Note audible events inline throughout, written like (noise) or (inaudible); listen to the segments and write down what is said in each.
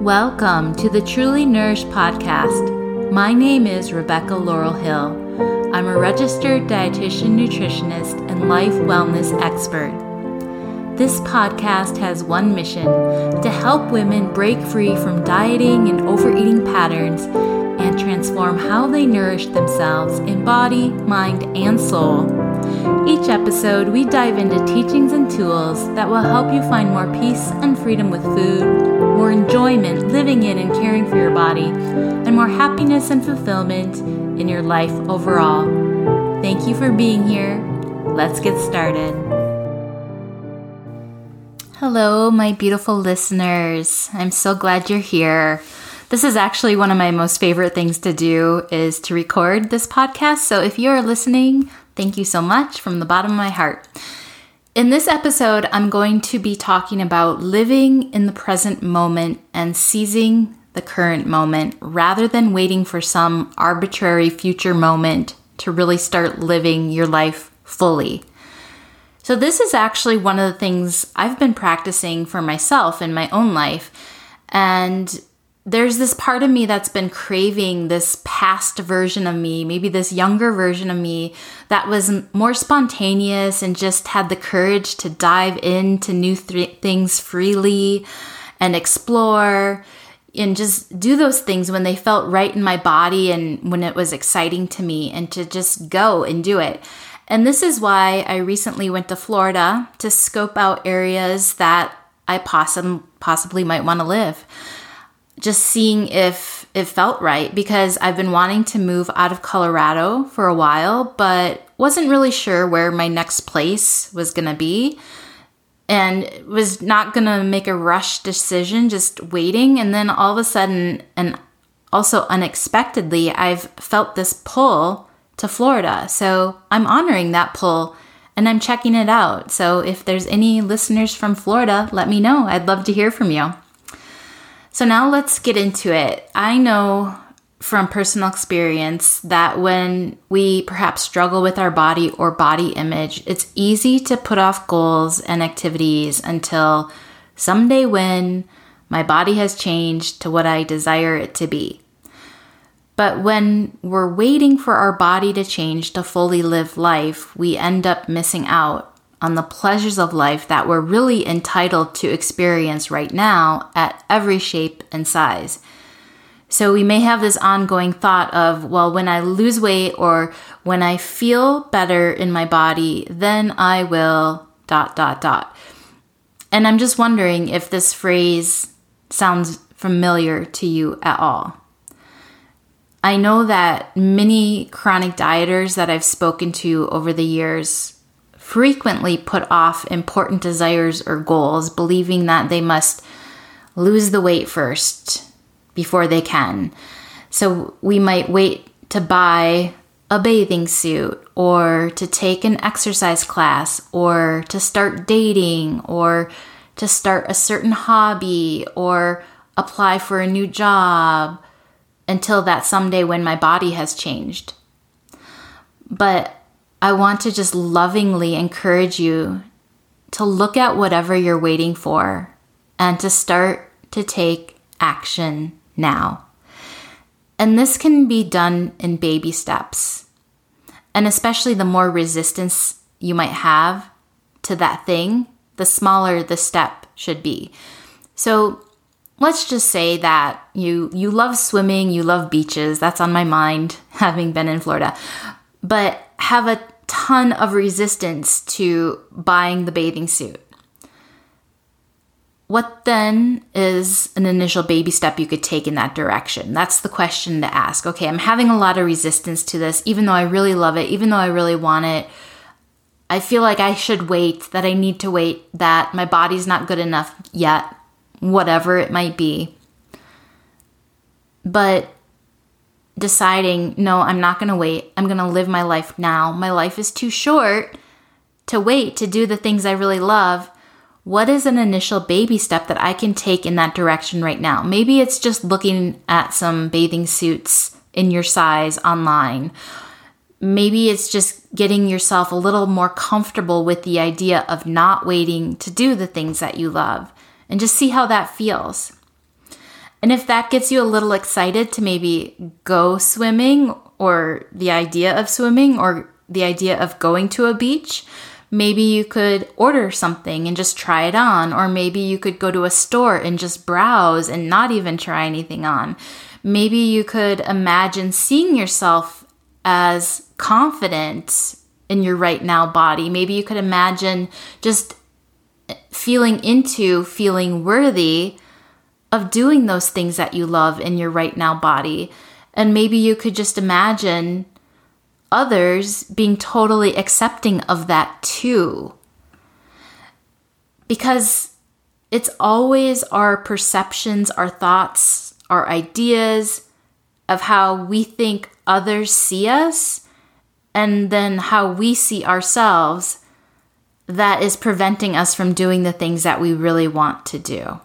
Welcome to the Truly Nourished podcast. My name is Rebecca Laurel Hill. I'm a registered dietitian, nutritionist, and life wellness expert. This podcast has one mission to help women break free from dieting and overeating patterns and transform how they nourish themselves in body, mind, and soul. Each episode, we dive into teachings and tools that will help you find more peace and freedom with food, more enjoyment living in and caring for your body, and more happiness and fulfillment in your life overall. Thank you for being here. Let's get started. Hello, my beautiful listeners. I'm so glad you're here. This is actually one of my most favorite things to do is to record this podcast. So if you're listening, thank you so much from the bottom of my heart. In this episode, I'm going to be talking about living in the present moment and seizing the current moment rather than waiting for some arbitrary future moment to really start living your life fully. So, this is actually one of the things I've been practicing for myself in my own life. And there's this part of me that's been craving this past version of me, maybe this younger version of me that was more spontaneous and just had the courage to dive into new th- things freely and explore and just do those things when they felt right in my body and when it was exciting to me and to just go and do it. And this is why I recently went to Florida to scope out areas that I poss- possibly might want to live. Just seeing if it felt right because I've been wanting to move out of Colorado for a while, but wasn't really sure where my next place was going to be and was not going to make a rush decision, just waiting. And then all of a sudden, and also unexpectedly, I've felt this pull to Florida. So I'm honoring that pull and I'm checking it out. So if there's any listeners from Florida, let me know. I'd love to hear from you. So now let's get into it. I know from personal experience that when we perhaps struggle with our body or body image, it's easy to put off goals and activities until someday when my body has changed to what I desire it to be. But when we're waiting for our body to change to fully live life, we end up missing out on the pleasures of life that we're really entitled to experience right now at every shape and size. So we may have this ongoing thought of, well, when I lose weight or when I feel better in my body, then I will dot dot dot. And I'm just wondering if this phrase sounds familiar to you at all. I know that many chronic dieters that I've spoken to over the years frequently put off important desires or goals, believing that they must lose the weight first before they can. So we might wait to buy a bathing suit or to take an exercise class or to start dating or to start a certain hobby or apply for a new job until that someday when my body has changed. But I want to just lovingly encourage you to look at whatever you're waiting for and to start to take action now. And this can be done in baby steps. And especially the more resistance you might have to that thing, the smaller the step should be. So let's just say that you you love swimming, you love beaches. That's on my mind (laughs) having been in Florida. But have a ton of resistance to buying the bathing suit. What then is an initial baby step you could take in that direction? That's the question to ask. Okay, I'm having a lot of resistance to this, even though I really love it, even though I really want it. I feel like I should wait, that I need to wait, that my body's not good enough yet whatever it might be. But deciding, no, I'm not going to wait. I'm going to live my life now. My life is too short to wait to do the things I really love. What is an initial baby step that I can take in that direction right now? Maybe it's just looking at some bathing suits in your size online. Maybe it's just getting yourself a little more comfortable with the idea of not waiting to do the things that you love and just see how that feels. And if that gets you a little excited to maybe go swimming or the idea of swimming or the idea of going to a beach, maybe you could order something and just try it on. Or maybe you could go to a store and just browse and not even try anything on. Maybe you could imagine seeing yourself as confident in your right now body. Maybe you could imagine just feeling into feeling worthy of doing those things that you love in your right now body. And maybe you could just imagine others being totally accepting of that too. Because it's always our perceptions, our thoughts, our ideas of how we think others see us and then how we see ourselves that is preventing us from doing the things that we really want to do.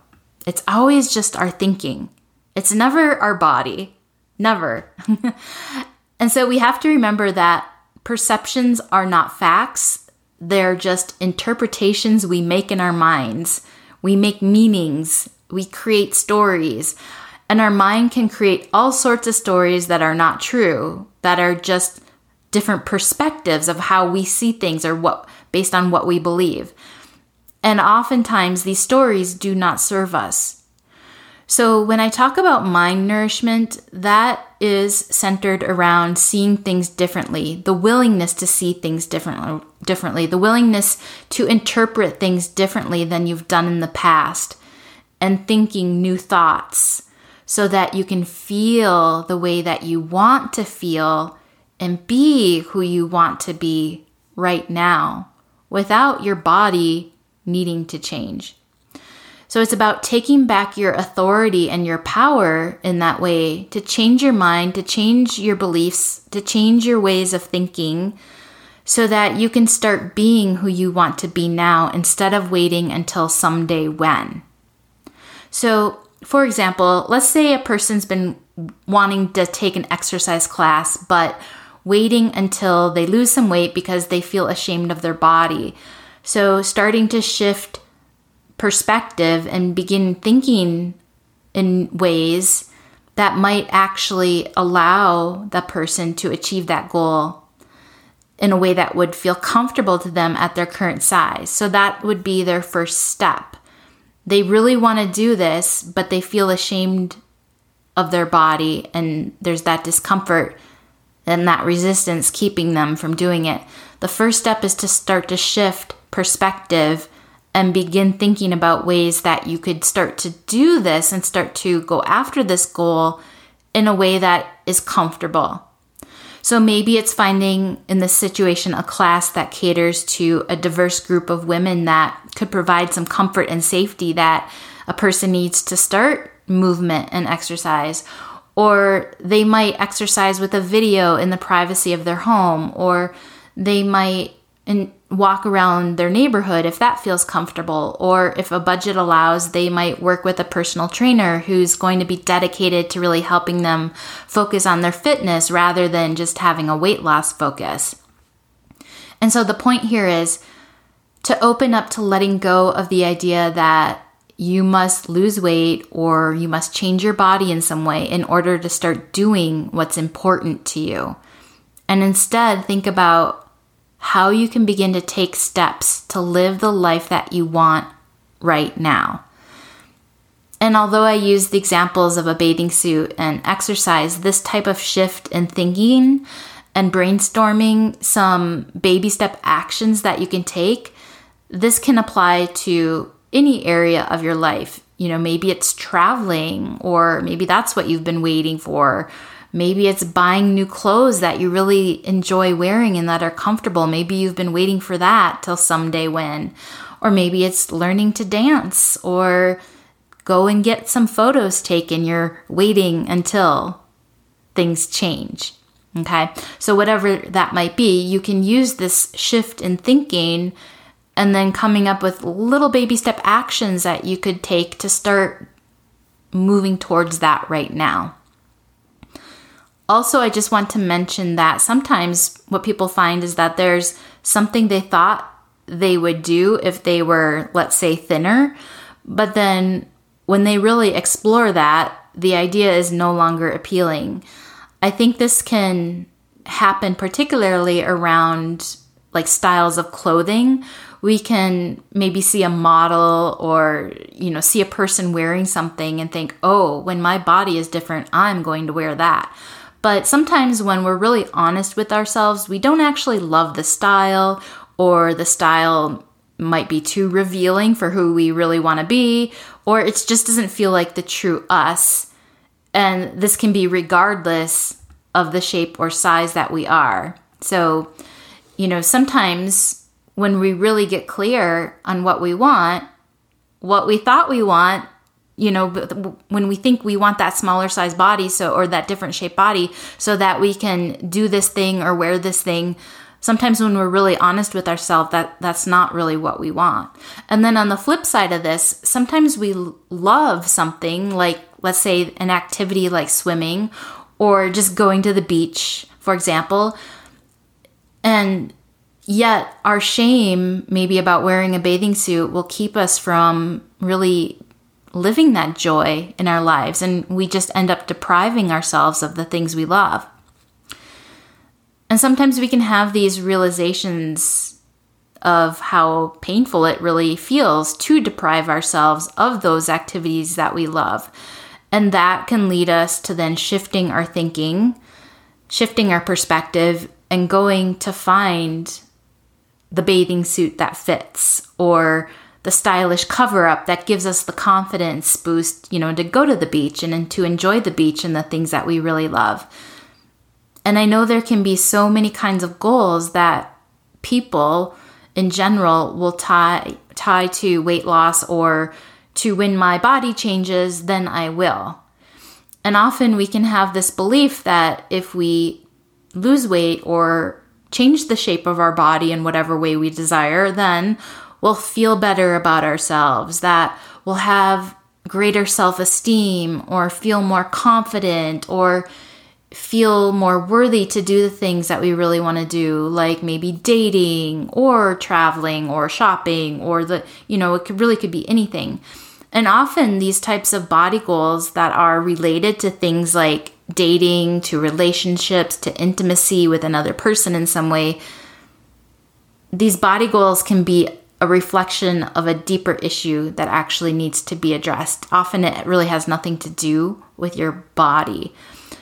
It's always just our thinking. It's never our body. Never. (laughs) and so we have to remember that perceptions are not facts, they're just interpretations we make in our minds. We make meanings, we create stories, and our mind can create all sorts of stories that are not true, that are just different perspectives of how we see things or what based on what we believe. And oftentimes these stories do not serve us. So, when I talk about mind nourishment, that is centered around seeing things differently, the willingness to see things differently, differently, the willingness to interpret things differently than you've done in the past, and thinking new thoughts so that you can feel the way that you want to feel and be who you want to be right now without your body needing to change. So it's about taking back your authority and your power in that way to change your mind, to change your beliefs, to change your ways of thinking so that you can start being who you want to be now instead of waiting until someday when. So, for example, let's say a person's been wanting to take an exercise class, but waiting until they lose some weight because they feel ashamed of their body. So, starting to shift perspective and begin thinking in ways that might actually allow the person to achieve that goal in a way that would feel comfortable to them at their current size. So that would be their first step. They really want to do this, but they feel ashamed of their body, and there's that discomfort and that resistance keeping them from doing it. The first step is to start to shift perspective and begin thinking about ways that you could start to do this and start to go after this goal in a way that is comfortable. So maybe it's finding in this situation a class that caters to a diverse group of women that could provide some comfort and safety that a person needs to start movement and exercise. Or they might exercise with a video in the privacy of their home, or they might walk around their neighborhood if that feels comfortable. Or if a budget allows, they might work with a personal trainer who's going to be dedicated to really helping them focus on their fitness rather than just having a weight loss focus. And so the point here is to open up to letting go of the idea that you must lose weight or you must change your body in some way in order to start doing what's important to you. And instead, think about how you can begin to take steps to live the life that you want right now. And although I use the examples of a bathing suit and exercise, this type of shift in thinking and brainstorming some baby step actions that you can take, this can apply to any area of your life. You know, maybe it's traveling, or maybe that's what you've been waiting for, Maybe it's buying new clothes that you really enjoy wearing and that are comfortable. Maybe you've been waiting for that till someday when. Or maybe it's learning to dance or go and get some photos taken. You're waiting until things change. Okay. So, whatever that might be, you can use this shift in thinking and then coming up with little baby step actions that you could take to start moving towards that right now. Also, I just want to mention that sometimes what people find is that there's something they thought they would do if they were, let's say, thinner, but then when they really explore that, the idea is no longer appealing. I think this can happen particularly around like styles of clothing. We can maybe see a model or, you know, see a person wearing something and think, oh, when my body is different, I'm going to wear that. But sometimes when we're really honest with ourselves, we don't actually love the style or the style might be too revealing for who we really want to be, or it just doesn't feel like the true us. And this can be regardless of the shape or size that we are. So, you know, sometimes when we really get clear on what we want, what we thought we want, you know, when we think we want that smaller size body, so, or that different shape body, so that we can do this thing or wear this thing sometimes when we're really honest with ourselves that that's not really what we want. And then on the flip side of this sometimes we love something like let's say an activity like swimming or just going to the beach for example and yet our shame maybe about wearing a bathing suit will keep us from really living that joy in our lives and we just end up depriving ourselves of the things we love and sometimes we can have these realizations of how painful it really feels to deprive ourselves of those activities that we love. And that can lead us to then shifting our thinking, shifting our perspective, and going to find the bathing suit that fits or the stylish cover up that gives us the confidence boost, you know, to go to the beach and, and to enjoy the beach and the things that we really love. And I know there can be so many kinds of goals that people in general will tie tie to weight loss or to when my body changes, then I will. And often we can have this belief that if we lose weight or change the shape of our body in whatever way we desire, then we'll feel better about ourselves, that we'll have greater self esteem or feel more confident or feel more worthy to do the things that we really want to do, like maybe dating or traveling or shopping or the, you know, it could really could be anything. And often these types of body goals that are related to things like dating, to relationships, to intimacy with another person in some way, these body goals can be a reflection of a deeper issue that actually needs to be addressed. Often it really has nothing to do with your body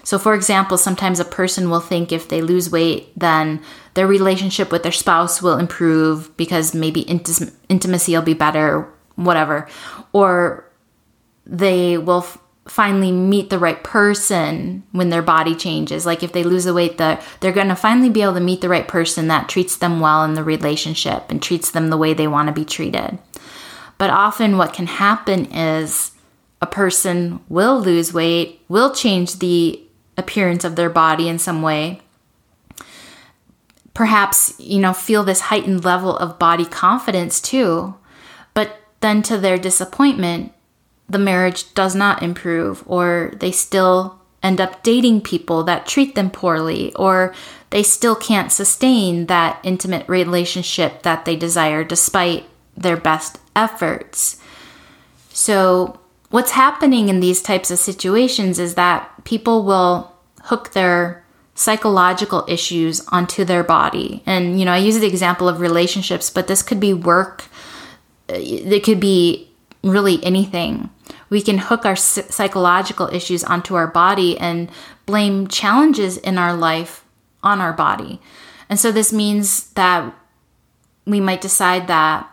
so, for example, sometimes a person will think if they lose weight, then their relationship with their spouse will improve because maybe int- intimacy will be better, whatever. Or they will f- finally meet the right person when their body changes. Like if they lose the weight, the, they're going to finally be able to meet the right person that treats them well in the relationship and treats them the way they want to be treated. But often, what can happen is a person will lose weight, will change the appearance of their body in some way perhaps you know feel this heightened level of body confidence too but then to their disappointment the marriage does not improve or they still end up dating people that treat them poorly or they still can't sustain that intimate relationship that they desire despite their best efforts so what's happening in these types of situations is that people will hook their psychological issues onto their body. And, you know, I use the example of relationships, but this could be work, uh, it could be really anything. We can hook our psychological issues onto our body and blame challenges in our life on our body. And so this means that we might decide that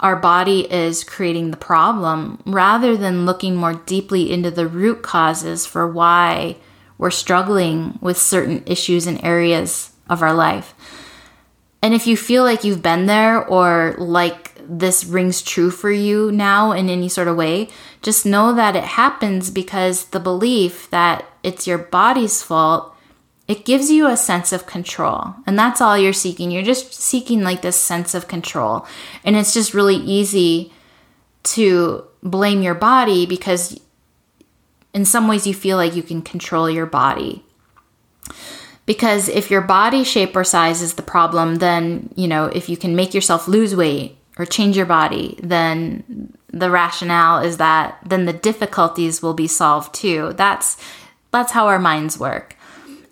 our body is creating the problem rather than looking more deeply into the root causes for why we're struggling with certain issues and areas of our life. And if you feel like you've been there or like this rings true for you now in any sort of way, just know that it happens because the belief that it's your body's fault it gives you a sense of control. And that's all you're seeking. You're just seeking like this sense of control. And it's just really easy to blame your body because in some ways you feel like you can control your body. Because if your body shape or size is the problem, then, you know, if you can make yourself lose weight or change your body, then the rationale is that then the difficulties will be solved too. That's that's how our minds work.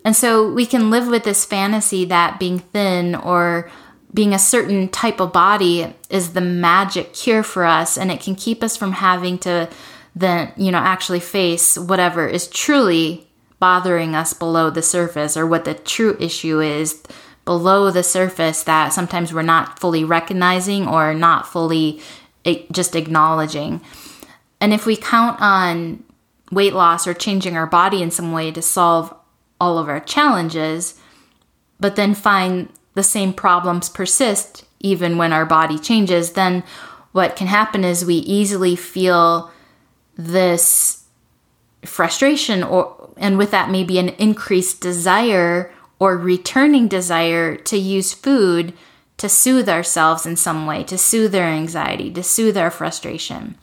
And so we can live with this fantasy that being thin or being a certain type of body is the magic cure for us and it can keep us from having to then, you know, actually face whatever is truly bothering us below the surface or what the true issue is below the surface that sometimes we're not fully recognizing or not fully eh, just acknowledging. And if we count on weight loss or changing our body in some way to solve all of our challenges, but then find the same problems persist even when our body changes, then what can happen is we easily feel this frustration or and with that maybe an increased desire or returning desire to use food to soothe ourselves in some way, to soothe our anxiety, to soothe our frustration.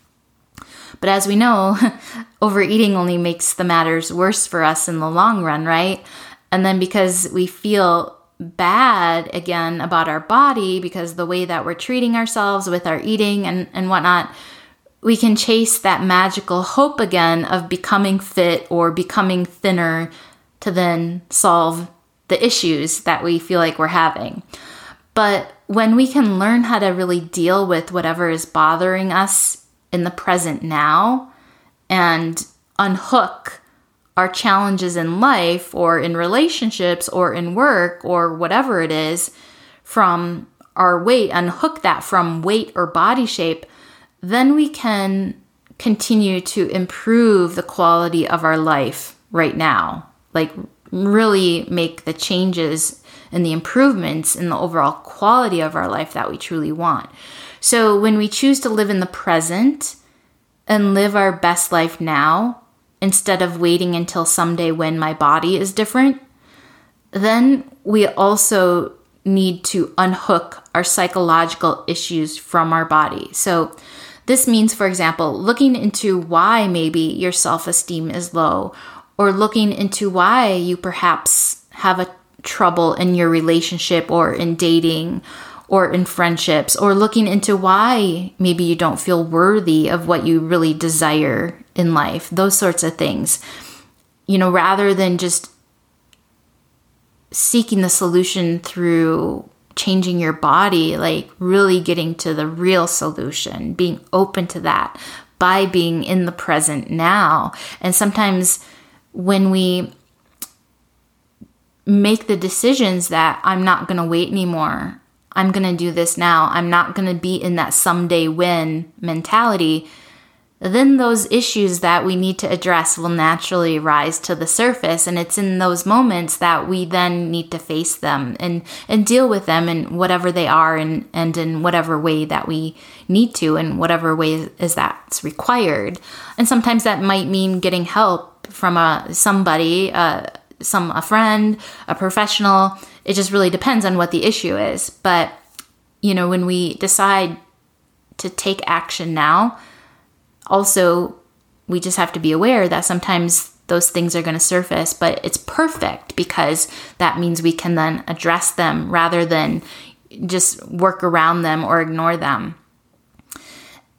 But as we know, (laughs) overeating only makes the matters worse for us in the long run, right? And then because we feel bad again about our body because the way that we're treating ourselves with our eating and, and whatnot, we can chase that magical hope again of becoming fit or becoming thinner to then solve the issues that we feel like we're having. But when we can learn how to really deal with whatever is bothering us in the present now and unhook our challenges in life or in relationships or in work or whatever it is from our weight, unhook that from weight or body shape, then we can continue to improve the quality of our life right now. Like, really make the changes and the improvements in the overall quality of our life that we truly want. So when we choose to live in the present and live our best life now, instead of waiting until someday when my body is different, then we also need to unhook our psychological issues from our body. So, this means, for example, looking into why maybe your self esteem is low, or looking into why you perhaps have a trouble in your relationship or in dating or in friendships or looking into why maybe you don't feel worthy of what you really desire in life those sorts of things. You know rather than just seeking the solution through changing your body like really getting to the real solution being open to that by being in the present now. And sometimes when we make the decisions that I'm not going to wait anymore. I'm going to do this now. I'm not going to be in that someday win mentality. Then those issues that we need to address will naturally rise to the surface. And it's in those moments that we then need to face them and, and deal with them in whatever they are and, and in whatever way that we need to and whatever way is that's required. And sometimes that might mean getting help from a somebody, uh, some a friend, a professional. It just really depends on what the issue is. But you know, when we decide to take action now, also we just have to be aware that sometimes those things are going to surface, but it's perfect because that means we can then address them rather than just work around them or ignore them.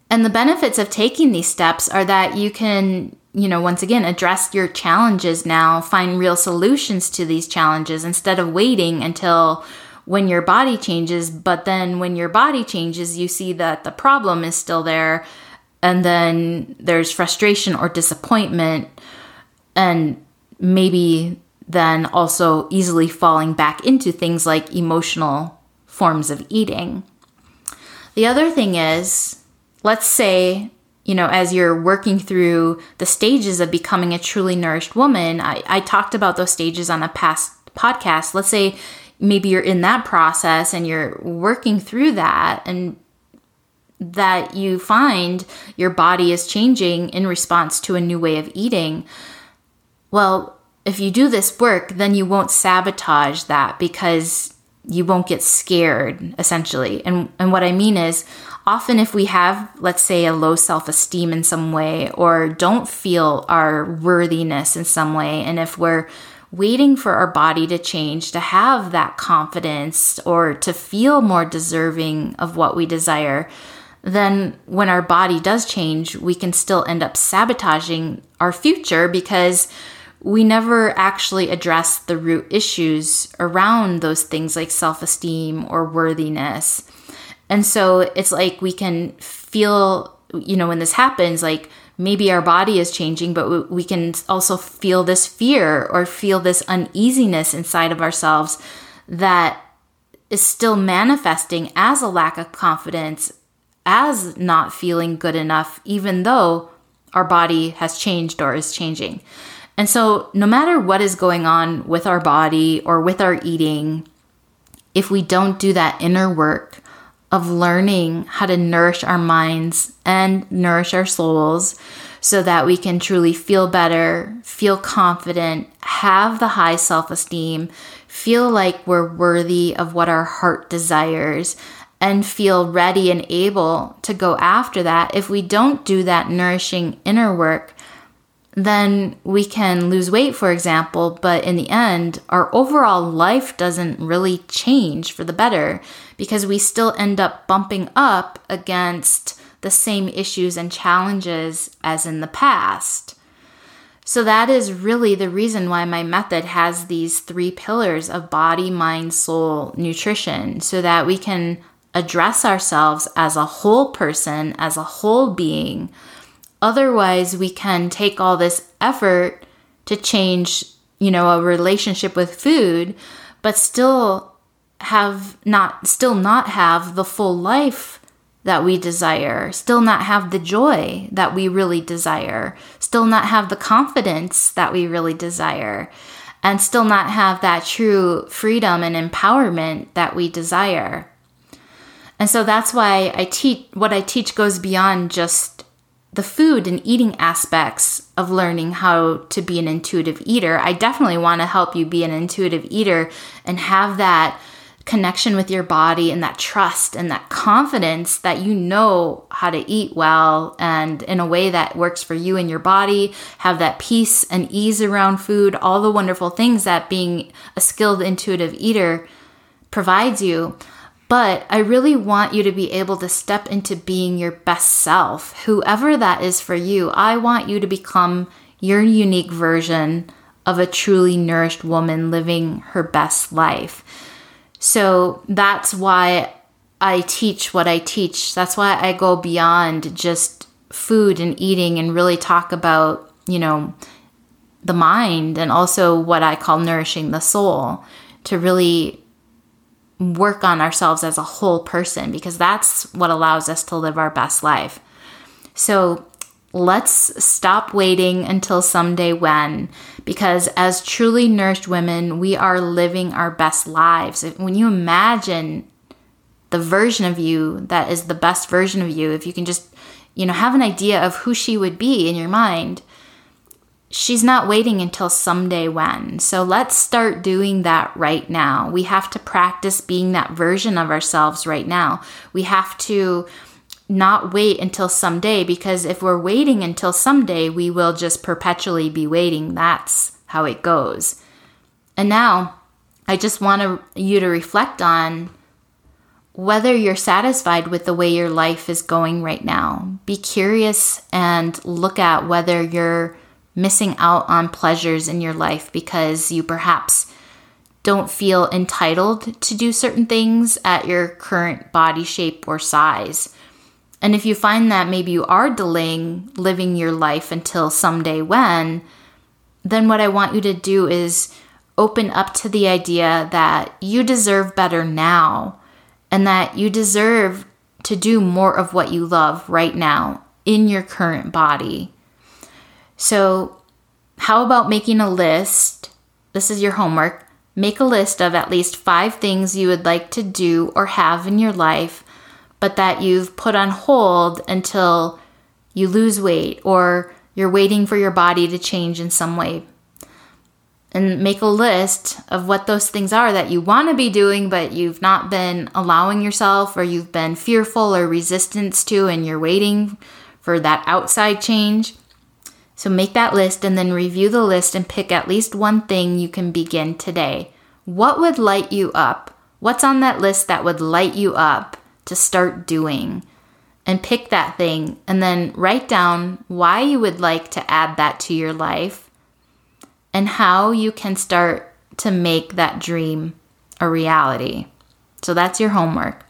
And the benefits of taking these steps are that you can you know, once again, address your challenges now, find real solutions to these challenges instead of waiting until when your body changes. But then when your body changes, you see that the problem is still there. And then there's frustration or disappointment. And maybe then also easily falling back into things like emotional forms of eating. The other thing is, let's say you know, as you're working through the stages of becoming a truly nourished woman, I, I talked about those stages on a past podcast. Let's say maybe you're in that process and you're working through that and that you find your body is changing in response to a new way of eating. Well, if you do this work, then you won't sabotage that because you won't get scared essentially. And and what I mean is often if we have let's say a low self-esteem in some way or don't feel our worthiness in some way and if we're waiting for our body to change to have that confidence or to feel more deserving of what we desire then when our body does change, we can still end up sabotaging our future because we never actually address the root issues around those things like self esteem or worthiness. And so it's like we can feel, you know, when this happens, like maybe our body is changing, but we can also feel this fear or feel this uneasiness inside of ourselves that is still manifesting as a lack of confidence, as not feeling good enough, even though our body has changed or is changing. And so, no matter what is going on with our body or with our eating, if we don't do that inner work of learning how to nourish our minds and nourish our souls so that we can truly feel better, feel confident, have the high self esteem, feel like we're worthy of what our heart desires, and feel ready and able to go after that. If we don't do that nourishing inner work, then we can lose weight, for example, but in the end, our overall life doesn't really change for the better because we still end up bumping up against the same issues and challenges as in the past. So, that is really the reason why my method has these three pillars of body, mind, soul, nutrition, so that we can address ourselves as a whole person, as a whole being Otherwise, we can take all this effort to change, you know, a relationship with food, but still have not still not have the full life that we desire, still not have the joy that we really desire, still not have the confidence that we really desire, and still not have that true freedom and empowerment that we desire. And so that's why I teach what I teach goes beyond just the food and eating aspects of learning how to be an intuitive eater, I definitely want to help you be an intuitive eater and have that connection with your body and that trust and that confidence that you know how to eat well and in a way that works for you and your body, have that peace and ease around food, all the wonderful things that being a skilled intuitive eater provides you. But I really want you to be able to step into being your best self, whoever that is for you. I want you to become your unique version of a truly nourished woman living her best life. So that's why I teach what I teach. That's why I go beyond just food and eating and really talk about, you know, the mind and also what I call nourishing the soul to really work on ourselves as a whole person because that's what allows us to live our best life. So let's stop waiting until someday when, because as truly nourished women, we are living our best lives. When you imagine the version of you that is the best version of you, if you can just, you know, have an idea of who she would be in your mind, she's not waiting until someday when. So let's start doing that right now. We have to practice being that version of ourselves right now. We have to not wait until someday because if we're waiting until someday, we will just perpetually be waiting. That's how it goes. And now I just want you to reflect on whether you're satisfied with the way your life is going right now. Be curious and look at whether you're missing out on pleasures in your life because you perhaps don't feel entitled to do certain things at your current body shape or size. And if you find that maybe you are delaying living your life until someday when, then what I want you to do is open up to the idea that you deserve better now and that you deserve to do more of what you love right now in your current body. So, how about making a list? This is your homework. Make a list of at least five things you would like to do or have in your life, but that you've put on hold until you lose weight or you're waiting for your body to change in some way. And make a list of what those things are that you want to be doing, but you've not been allowing yourself, or you've been fearful or resistance to, and you're waiting for that outside change. So make that list and then review the list and pick at least one thing you can begin today. What would light you up? What's on that list that would light you up to start doing? and pick that thing and then write down why you would like to add that to your life and how you can start to make that dream a reality. So that's your homework.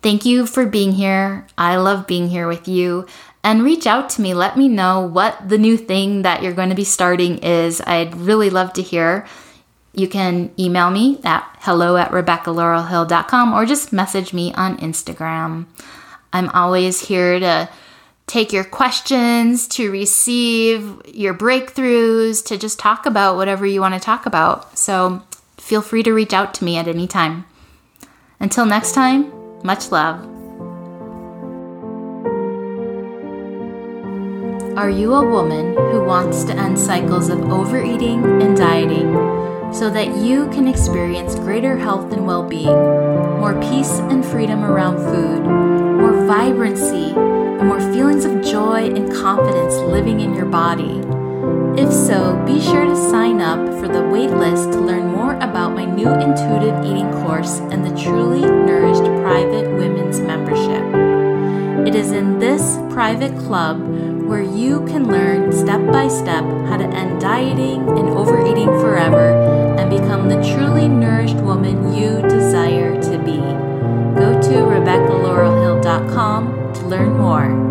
Thank you for being here. I love being here with you. And reach out to me. Let me know what the new thing that you're going to be starting is. I'd really love to hear. You can email me at hello at RebeccaLaurelHill.com or just message me on Instagram. I'm always here to take your questions, to receive your breakthroughs, to just talk about whatever you want to talk about. So feel free to reach out to me at any time. Until next time, much love. Are you a woman who wants to end cycles of overeating and dieting so that you can experience greater health and well being, more peace and freedom around food, more vibrancy, and more feelings of joy and confidence living in your body? If so, be sure to sign up for the waitlist to learn more about my new intuitive eating course and the Truly Nourished Private Women's Membership. It is in this private club where you can learn step by step how to end dieting and overeating forever and become the truly nourished woman you desire to be. Go to RebeccaLaurelHill.com to learn more.